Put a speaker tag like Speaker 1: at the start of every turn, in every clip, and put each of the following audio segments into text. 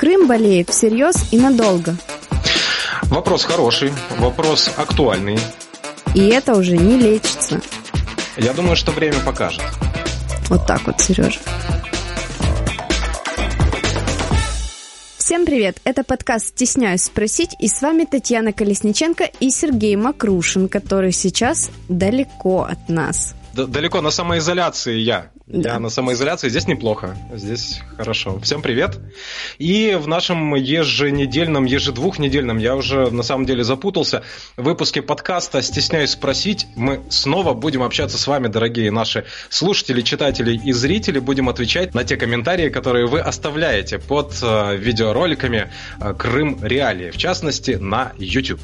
Speaker 1: Крым болеет всерьез и надолго.
Speaker 2: Вопрос хороший, вопрос актуальный.
Speaker 1: И это уже не лечится.
Speaker 2: Я думаю, что время покажет.
Speaker 1: Вот так вот, Сережа. Всем привет! Это подкаст «Стесняюсь спросить» и с вами Татьяна Колесниченко и Сергей Макрушин, который сейчас далеко от нас.
Speaker 2: Д- далеко на самоизоляции я. Да. Я на самоизоляции. Здесь неплохо. Здесь хорошо. Всем привет. И в нашем еженедельном, ежедвухнедельном, я уже на самом деле запутался, выпуске подкаста «Стесняюсь спросить», мы снова будем общаться с вами, дорогие наши слушатели, читатели и зрители. Будем отвечать на те комментарии, которые вы оставляете под э, видеороликами э, «Крым Реалии», в частности, на YouTube.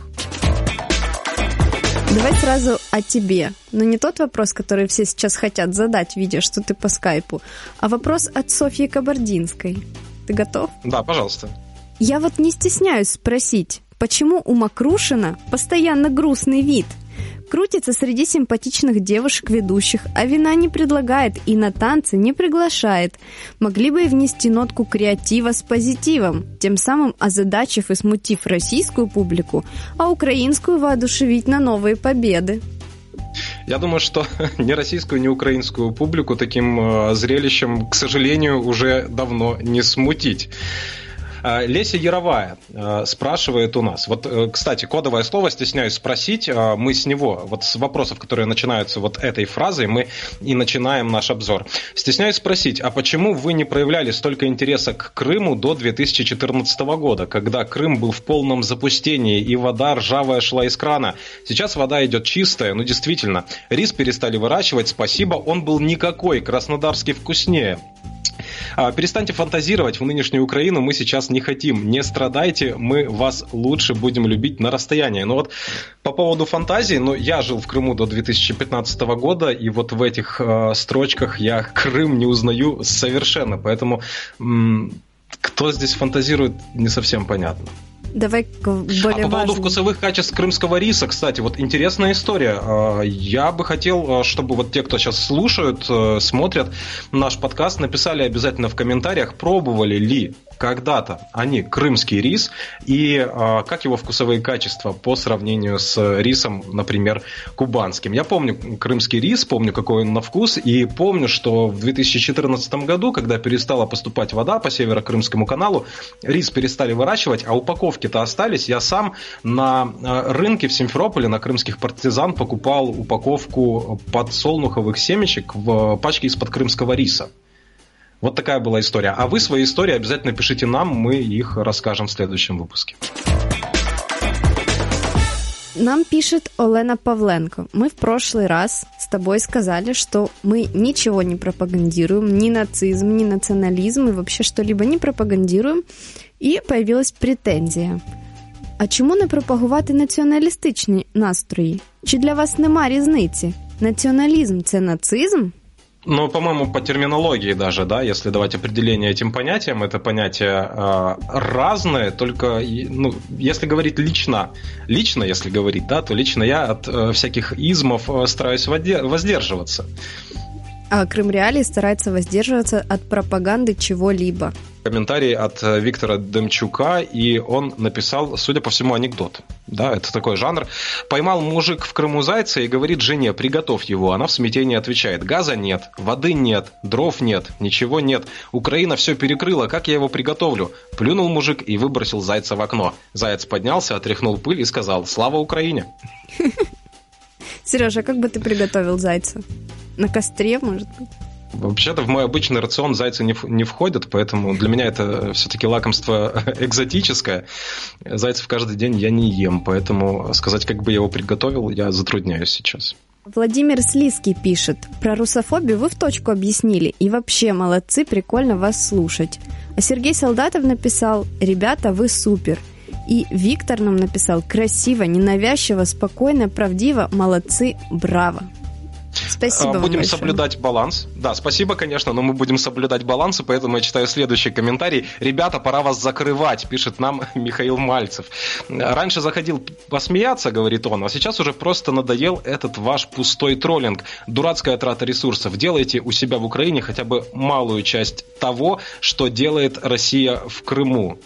Speaker 1: Давай сразу о тебе. Но не тот вопрос, который все сейчас хотят задать, видя, что ты по скайпу, а вопрос от Софьи Кабардинской. Ты готов?
Speaker 2: Да, пожалуйста.
Speaker 1: Я вот не стесняюсь спросить, почему у Макрушина постоянно грустный вид – Крутится среди симпатичных девушек-ведущих, а вина не предлагает и на танцы не приглашает. Могли бы и внести нотку креатива с позитивом, тем самым озадачив и смутив российскую публику, а украинскую воодушевить на новые победы.
Speaker 2: Я думаю, что ни российскую, ни украинскую публику таким э, зрелищем, к сожалению, уже давно не смутить. А, Леся Яровая э, спрашивает у нас. Вот, э, кстати, кодовое слово, стесняюсь спросить, а, мы с него, вот с вопросов, которые начинаются вот этой фразой, мы и начинаем наш обзор. Стесняюсь спросить, а почему вы не проявляли столько интереса к Крыму до 2014 года, когда Крым был в полном запустении и вода ржавая шла из крана? Сейчас вода идет чистая, ну действительно. Рис перестали выращивать, спасибо, он был никакой, краснодарский вкуснее. А, перестаньте фантазировать, в нынешнюю Украину мы сейчас не хотим. Не страдайте, мы вас лучше будем любить на расстоянии. Но вот по поводу фантазии, ну, я жил в Крыму до 2015 года, и вот в этих э, строчках я Крым не узнаю совершенно. Поэтому м- кто здесь фантазирует, не совсем понятно.
Speaker 1: Давай к более
Speaker 2: А по поводу вкусовых качеств крымского риса, кстати, вот интересная история. А, я бы хотел, а, чтобы вот те, кто сейчас слушают, э, смотрят наш подкаст, написали обязательно в комментариях, пробовали ли когда-то они крымский рис и э, как его вкусовые качества по сравнению с рисом, например, кубанским. Я помню крымский рис, помню, какой он на вкус, и помню, что в 2014 году, когда перестала поступать вода по Северо-Крымскому каналу, рис перестали выращивать, а упаковки-то остались. Я сам на э, рынке в Симферополе на крымских партизан покупал упаковку подсолнуховых семечек в пачке из-под крымского риса. Вот такая была история. А вы свои истории обязательно пишите нам, мы их расскажем в следующем выпуске.
Speaker 1: Нам пишет Олена Павленко. Мы в прошлый раз с тобой сказали, что мы ничего не пропагандируем, ни нацизм, ни национализм и вообще что-либо не пропагандируем. І появилась претензія. А чому не пропагувати націоналістичні настрої? Чи для вас нема різниці? Націоналізм це нацизм?
Speaker 2: Ну, по-моему, по терминологии даже, да, если давать определение этим понятиям, это понятие э, разное, только, ну, если говорить лично, лично, если говорить, да, то лично я от э, всяких измов э, стараюсь воздерживаться.
Speaker 1: А Крым Реалии старается воздерживаться от пропаганды чего-либо
Speaker 2: комментарий от э, Виктора Демчука, и он написал, судя по всему, анекдот. Да, это такой жанр. Поймал мужик в Крыму зайца и говорит жене, приготовь его. Она в смятении отвечает, газа нет, воды нет, дров нет, ничего нет. Украина все перекрыла, как я его приготовлю? Плюнул мужик и выбросил зайца в окно. Заяц поднялся, отряхнул пыль и сказал, слава Украине.
Speaker 1: Сережа, как бы ты приготовил зайца? На костре, может быть?
Speaker 2: Вообще-то в мой обычный рацион зайцы не, не входят, поэтому для меня это все-таки лакомство экзотическое. Зайцев каждый день я не ем, поэтому сказать, как бы я его приготовил, я затрудняюсь сейчас.
Speaker 1: Владимир Слизкий пишет, про русофобию вы в точку объяснили, и вообще молодцы, прикольно вас слушать. А Сергей Солдатов написал, ребята, вы супер. И Виктор нам написал, красиво, ненавязчиво, спокойно, правдиво, молодцы, браво. Спасибо.
Speaker 2: Будем соблюдать баланс. Да, спасибо, конечно, но мы будем соблюдать баланс, и поэтому я читаю следующий комментарий. Ребята, пора вас закрывать, пишет нам Михаил Мальцев. Раньше заходил посмеяться, говорит он, а сейчас уже просто надоел этот ваш пустой троллинг. Дурацкая трата ресурсов. Делайте у себя в Украине хотя бы малую часть того, что делает Россия в Крыму.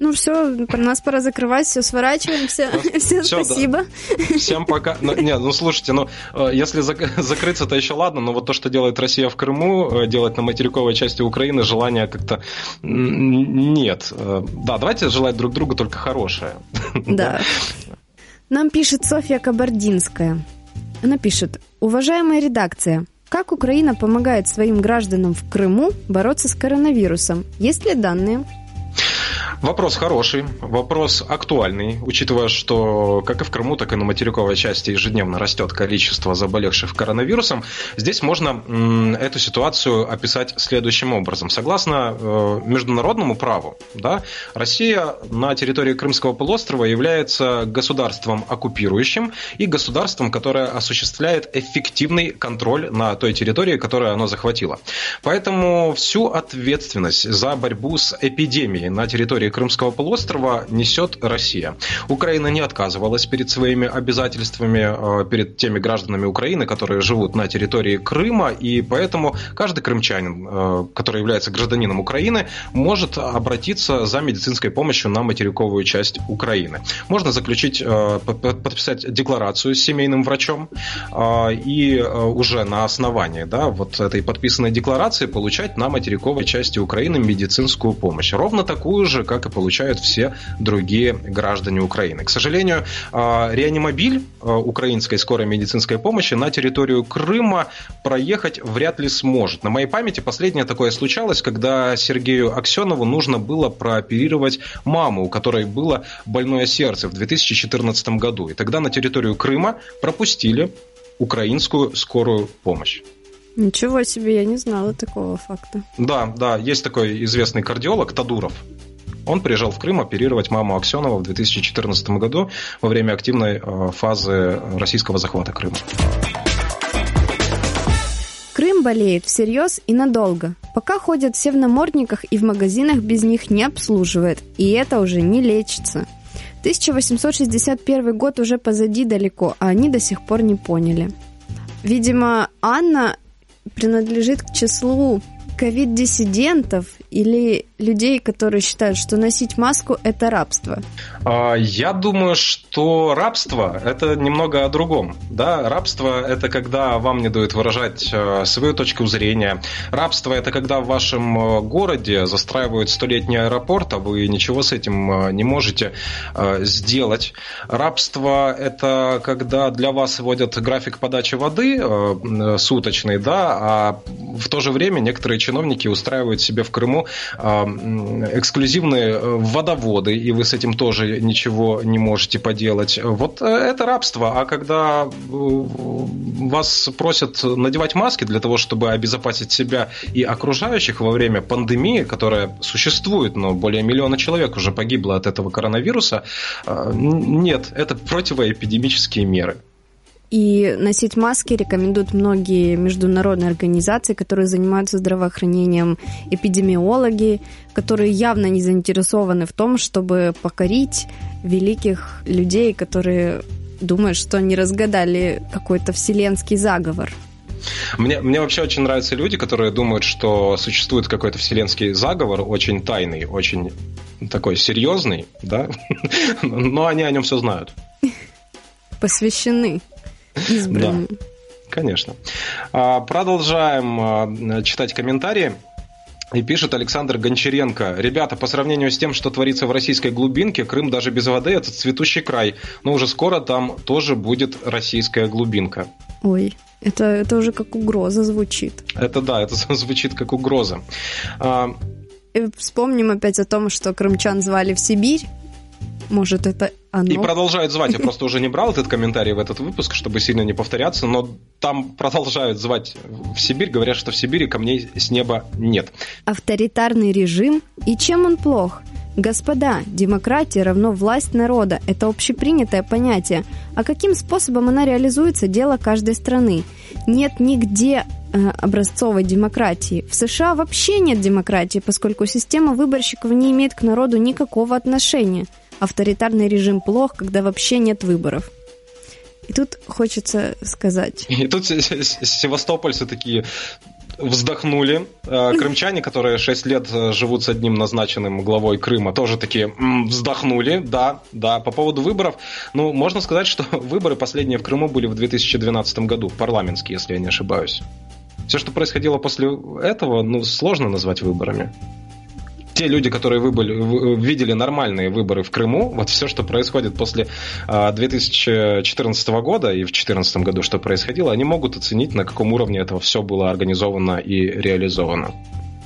Speaker 1: Ну все, про нас пора закрывать, все, сворачиваемся. Всем все, спасибо.
Speaker 2: Да. Всем пока. Ну, не, ну слушайте, ну э, если зак- закрыться, то еще ладно, но вот то, что делает Россия в Крыму, э, делать на материковой части Украины, желания как-то нет. Э, да, давайте желать друг другу только хорошее.
Speaker 1: Да. Нам пишет Софья Кабардинская. Она пишет, уважаемая редакция, как Украина помогает своим гражданам в Крыму бороться с коронавирусом? Есть ли данные?
Speaker 2: Вопрос хороший, вопрос актуальный, учитывая, что как и в Крыму, так и на материковой части ежедневно растет количество заболевших коронавирусом. Здесь можно эту ситуацию описать следующим образом. Согласно э, международному праву, да, Россия на территории Крымского полуострова является государством оккупирующим и государством, которое осуществляет эффективный контроль на той территории, которую оно захватило. Поэтому всю ответственность за борьбу с эпидемией на территории Крымского полуострова несет Россия. Украина не отказывалась перед своими обязательствами, э, перед теми гражданами Украины, которые живут на территории Крыма, и поэтому каждый крымчанин, э, который является гражданином Украины, может обратиться за медицинской помощью на материковую часть Украины. Можно заключить, э, подписать декларацию с семейным врачом и уже на основании да, вот этой подписанной декларации получать на материковой части Украины медицинскую помощь. Ровно такую же, как и получают все другие граждане Украины. К сожалению, а, реанимобиль а, украинской скорой медицинской помощи на территорию Крыма проехать вряд ли сможет. На моей памяти последнее такое случалось, когда Сергею Аксенову нужно было прооперировать маму, у которой было больное сердце в 2014 году. И тогда на территорию Крыма пропустили украинскую скорую помощь.
Speaker 1: Ничего себе, я не знала такого факта.
Speaker 2: Да, да, есть такой известный кардиолог Тадуров. Он приезжал в Крым оперировать маму Аксенова в 2014 году во время активной э, фазы российского захвата Крыма.
Speaker 1: Крым болеет всерьез и надолго. Пока ходят все в намордниках и в магазинах без них не обслуживают. И это уже не лечится. 1861 год уже позади далеко, а они до сих пор не поняли. Видимо, Анна принадлежит к числу ковид-диссидентов или людей, которые считают, что носить маску – это рабство?
Speaker 2: А, я думаю, что рабство – это немного о другом. Да? Рабство – это когда вам не дают выражать э, свою точку зрения. Рабство – это когда в вашем э, городе застраивают столетний аэропорт, а вы ничего с этим э, не можете сделать. Рабство – это когда для вас вводят график подачи воды суточный, да, а в то же время некоторые чиновники устраивают себе в Крыму эксклюзивные э, водоводы, и вы с этим тоже ничего не можете поделать. Вот э, это рабство. А когда э, вас просят надевать маски для того, чтобы обезопасить себя и окружающих во время пандемии, которая существует, но более миллиона человек уже погибло от этого коронавируса, нет, это противоэпидемические меры.
Speaker 1: И носить маски рекомендуют многие международные организации, которые занимаются здравоохранением, эпидемиологи, которые явно не заинтересованы в том, чтобы покорить великих людей, которые думают, что они разгадали какой-то вселенский заговор.
Speaker 2: Мне, мне вообще очень нравятся люди, которые думают, что существует какой-то вселенский заговор, очень тайный, очень такой серьезный, да, но они о нем все знают.
Speaker 1: Посвящены избранным.
Speaker 2: Да, конечно. А, продолжаем а, читать комментарии. И пишет Александр Гончаренко. Ребята, по сравнению с тем, что творится в российской глубинке, Крым даже без воды – это цветущий край. Но уже скоро там тоже будет российская глубинка.
Speaker 1: Ой, это, это уже как угроза звучит.
Speaker 2: Это да, это звучит как угроза. А,
Speaker 1: вспомним опять о том, что крымчан звали в Сибирь, может, это оно?
Speaker 2: И продолжают звать. Я просто уже не брал этот комментарий в этот выпуск, чтобы сильно не повторяться, но там продолжают звать в Сибирь. Говорят, что в Сибири камней с неба нет.
Speaker 1: Авторитарный режим. И чем он плох? Господа, демократия равно власть народа. Это общепринятое понятие. А каким способом она реализуется – дело каждой страны. Нет нигде э, образцовой демократии. В США вообще нет демократии, поскольку система выборщиков не имеет к народу никакого отношения. Авторитарный режим плох, когда вообще нет выборов. И тут хочется сказать.
Speaker 2: И тут севастопольцы такие, вздохнули. Э, крымчане, которые 6 лет э, живут с одним назначенным главой Крыма, тоже такие вздохнули. Да, да. По поводу выборов, ну, можно сказать, что выборы последние в Крыму были в 2012 году, парламентские, если я не ошибаюсь. Все, что происходило после этого, ну, сложно назвать выборами те люди, которые выбыли, видели нормальные выборы в Крыму, вот все, что происходит после 2014 а, года и в 2014 году, что происходило, они могут оценить, на каком уровне этого все было организовано и реализовано.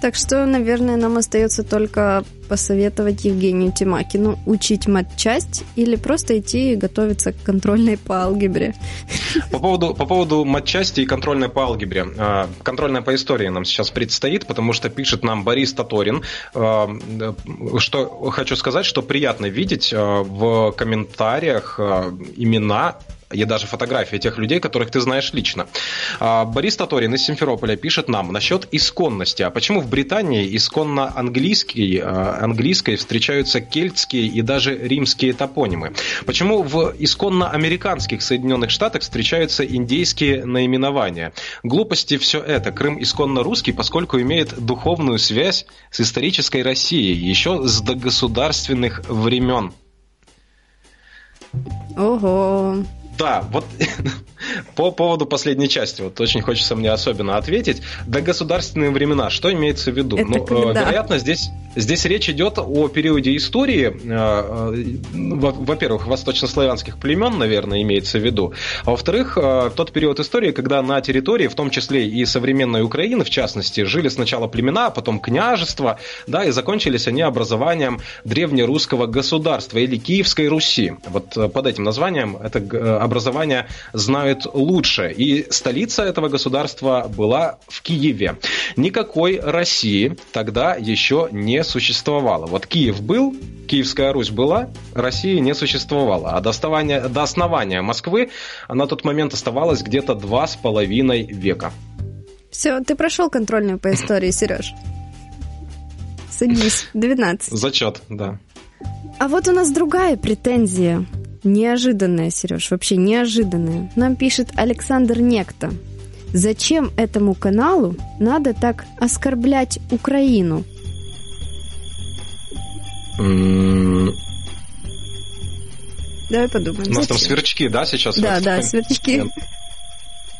Speaker 1: Так что, наверное, нам остается только посоветовать Евгению Тимакину учить матчасть или просто идти и готовиться к контрольной по алгебре.
Speaker 2: По поводу, по поводу матчасти и контрольной по алгебре. А, контрольная по истории нам сейчас предстоит, потому что пишет нам Борис Таторин. А, что хочу сказать, что приятно видеть а, в комментариях имена и даже фотографии тех людей, которых ты знаешь лично. А, Борис Таторин из Симферополя пишет нам насчет исконности. А почему в Британии исконно английский, а, английской встречаются кельтские и даже римские топонимы? Почему в исконно американских Соединенных Штатах встречаются индейские наименования? Глупости все это. Крым исконно русский, поскольку имеет духовную связь с исторической Россией еще с догосударственных времен.
Speaker 1: Ого.
Speaker 2: Да, вот по поводу последней части, вот очень хочется мне особенно ответить. До государственные времена, что имеется в виду?
Speaker 1: Это ну, когда?
Speaker 2: Э, вероятно, здесь, здесь речь идет о периоде истории, э, э, во-первых, восточнославянских племен, наверное, имеется в виду, а во-вторых, тот период истории, когда на территории, в том числе и современной Украины, в частности, жили сначала племена, а потом княжества, да, и закончились они образованием древнерусского государства или Киевской Руси. Вот под этим названием это образование знают лучше. И столица этого государства была в Киеве. Никакой России тогда еще не существовало. Вот Киев был, Киевская Русь была, России не существовало. А до, основания, до основания Москвы на тот момент оставалось где-то два с половиной века.
Speaker 1: Все, ты прошел контрольную по истории, Сереж. Садись, 12.
Speaker 2: Зачет, да.
Speaker 1: А вот у нас другая претензия. Неожиданное, Сереж, вообще неожиданное. Нам пишет Александр Некто. Зачем этому каналу надо так оскорблять Украину? Давай подумаем.
Speaker 2: У нас Зачем? там сверчки, да, сейчас?
Speaker 1: Да, да, сверчки.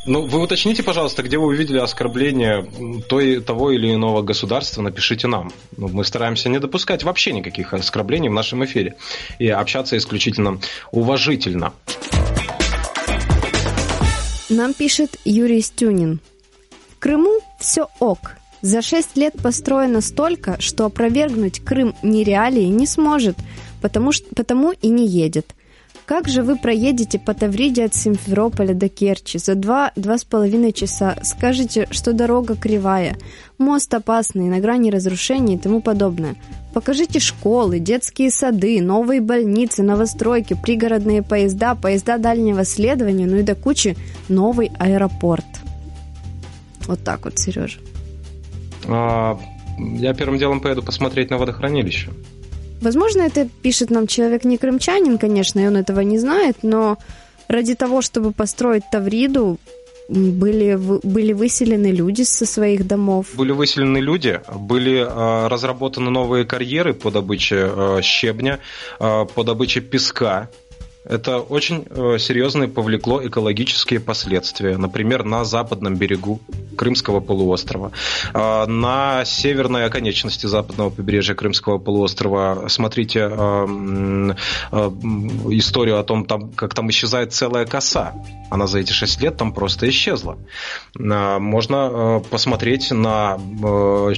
Speaker 2: Ну, вы уточните, пожалуйста, где вы увидели оскорбление той, того или иного государства, напишите нам. Ну, мы стараемся не допускать вообще никаких оскорблений в нашем эфире и общаться исключительно уважительно.
Speaker 1: Нам пишет Юрий Стюнин. В Крыму все ок. За шесть лет построено столько, что опровергнуть Крым нереалии не сможет, потому, что, потому и не едет. Как же вы проедете по Тавриде от Симферополя до Керчи за два-два с половиной часа? Скажете, что дорога кривая, мост опасный, на грани разрушения и тому подобное. Покажите школы, детские сады, новые больницы, новостройки, пригородные поезда, поезда дальнего следования, ну и до кучи новый аэропорт. Вот так вот, Сережа.
Speaker 2: А, я первым делом поеду посмотреть на водохранилище.
Speaker 1: Возможно, это пишет нам человек не крымчанин, конечно, и он этого не знает, но ради того, чтобы построить Тавриду, были, были выселены люди со своих домов.
Speaker 2: Были выселены люди, были э, разработаны новые карьеры по добыче э, щебня, э, по добыче песка это очень э, серьезно повлекло экологические последствия. Например, на западном берегу Крымского полуострова, э, на северной оконечности западного побережья Крымского полуострова. Смотрите э, историю о том, как там исчезает целая коса. Она за эти шесть лет там просто исчезла. Можно посмотреть на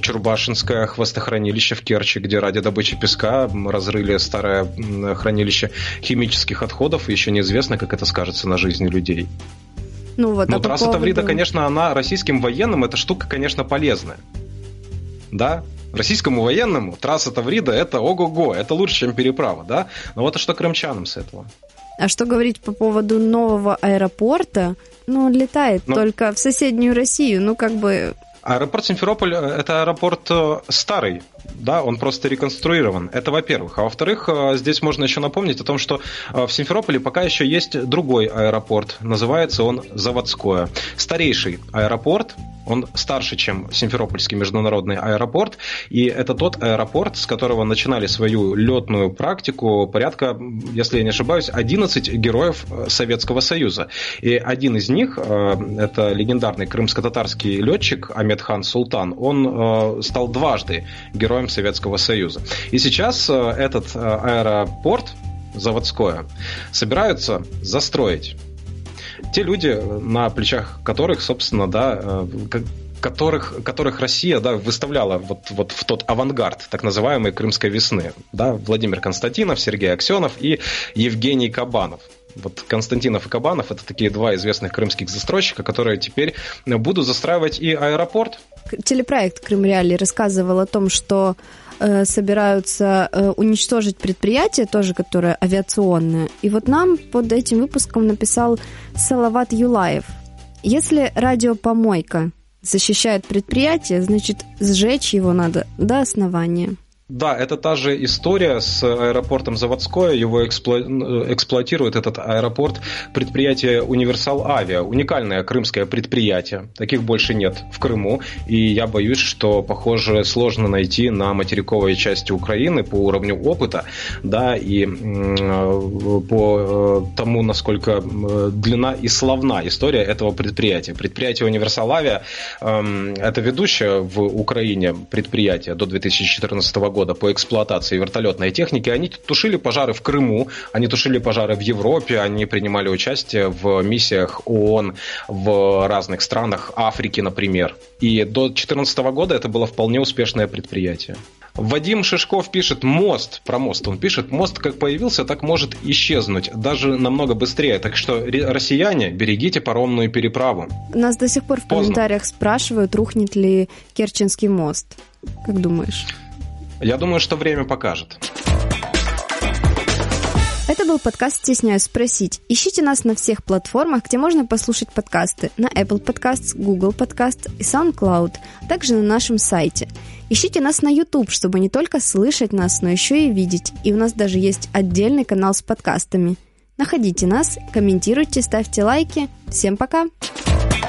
Speaker 2: Чурбашинское хвостохранилище в Керчи, где ради добычи песка разрыли старое хранилище химических отходов и еще неизвестно, как это скажется на жизни людей.
Speaker 1: Ну вот,
Speaker 2: Но трасса поводу... Таврида, конечно, она российским военным, эта штука, конечно, полезная. Да, Российскому военному трасса Таврида это ого-го, это лучше, чем переправа, да? Но вот а что крымчанам с этого?
Speaker 1: А что говорить по поводу нового аэропорта? Ну, он летает Но... только в соседнюю Россию, ну, как бы...
Speaker 2: Аэропорт Симферополь – это аэропорт э, старый, да, он просто реконструирован. Это во-первых. А во-вторых, э, здесь можно еще напомнить о том, что э, в Симферополе пока еще есть другой аэропорт. Называется он Заводское. Старейший аэропорт, он старше, чем Симферопольский международный аэропорт, и это тот аэропорт, с которого начинали свою летную практику порядка, если я не ошибаюсь, 11 героев э, Советского Союза. И один из них, это легендарный крымско-татарский летчик Амедхан Султан, он стал дважды героем Советского Союза. И сейчас э, этот э, аэропорт заводское собираются застроить. Те люди, на плечах которых, собственно, да, э, которых, которых Россия да, выставляла вот, вот в тот авангард так называемой Крымской весны. Да, Владимир Константинов, Сергей Аксенов и Евгений Кабанов. Вот Константинов и Кабанов это такие два известных крымских застройщика, которые теперь будут застраивать и аэропорт.
Speaker 1: Телепроект Крым Реали рассказывал о том, что э, собираются э, уничтожить предприятие, тоже которое авиационное. И вот нам под этим выпуском написал Салават Юлаев. Если радиопомойка защищает предприятие, значит сжечь его надо до основания.
Speaker 2: Да, это та же история с аэропортом Заводское. Его экспло... эксплуатирует этот аэропорт предприятие Универсал Авиа. Уникальное крымское предприятие. Таких больше нет в Крыму. И я боюсь, что, похоже, сложно найти на материковой части Украины по уровню опыта, да, и по э, тому, насколько длина и славна история этого предприятия. Предприятие Универсал Авиа эм, это ведущее в Украине предприятие до 2014 года года по эксплуатации вертолетной техники, они тушили пожары в Крыму, они тушили пожары в Европе, они принимали участие в миссиях ООН в разных странах, Африки, например. И до 2014 года это было вполне успешное предприятие. Вадим Шишков пишет мост, про мост он пишет, мост как появился, так может исчезнуть, даже намного быстрее. Так что, россияне, берегите паромную переправу.
Speaker 1: Нас до сих пор в Поздно. комментариях спрашивают, рухнет ли Керченский мост. Как думаешь?
Speaker 2: Я думаю, что время покажет.
Speaker 1: Это был подкаст «Стесняюсь спросить». Ищите нас на всех платформах, где можно послушать подкасты. На Apple Podcasts, Google Podcasts и SoundCloud, также на нашем сайте. Ищите нас на YouTube, чтобы не только слышать нас, но еще и видеть. И у нас даже есть отдельный канал с подкастами. Находите нас, комментируйте, ставьте лайки. Всем пока! Пока!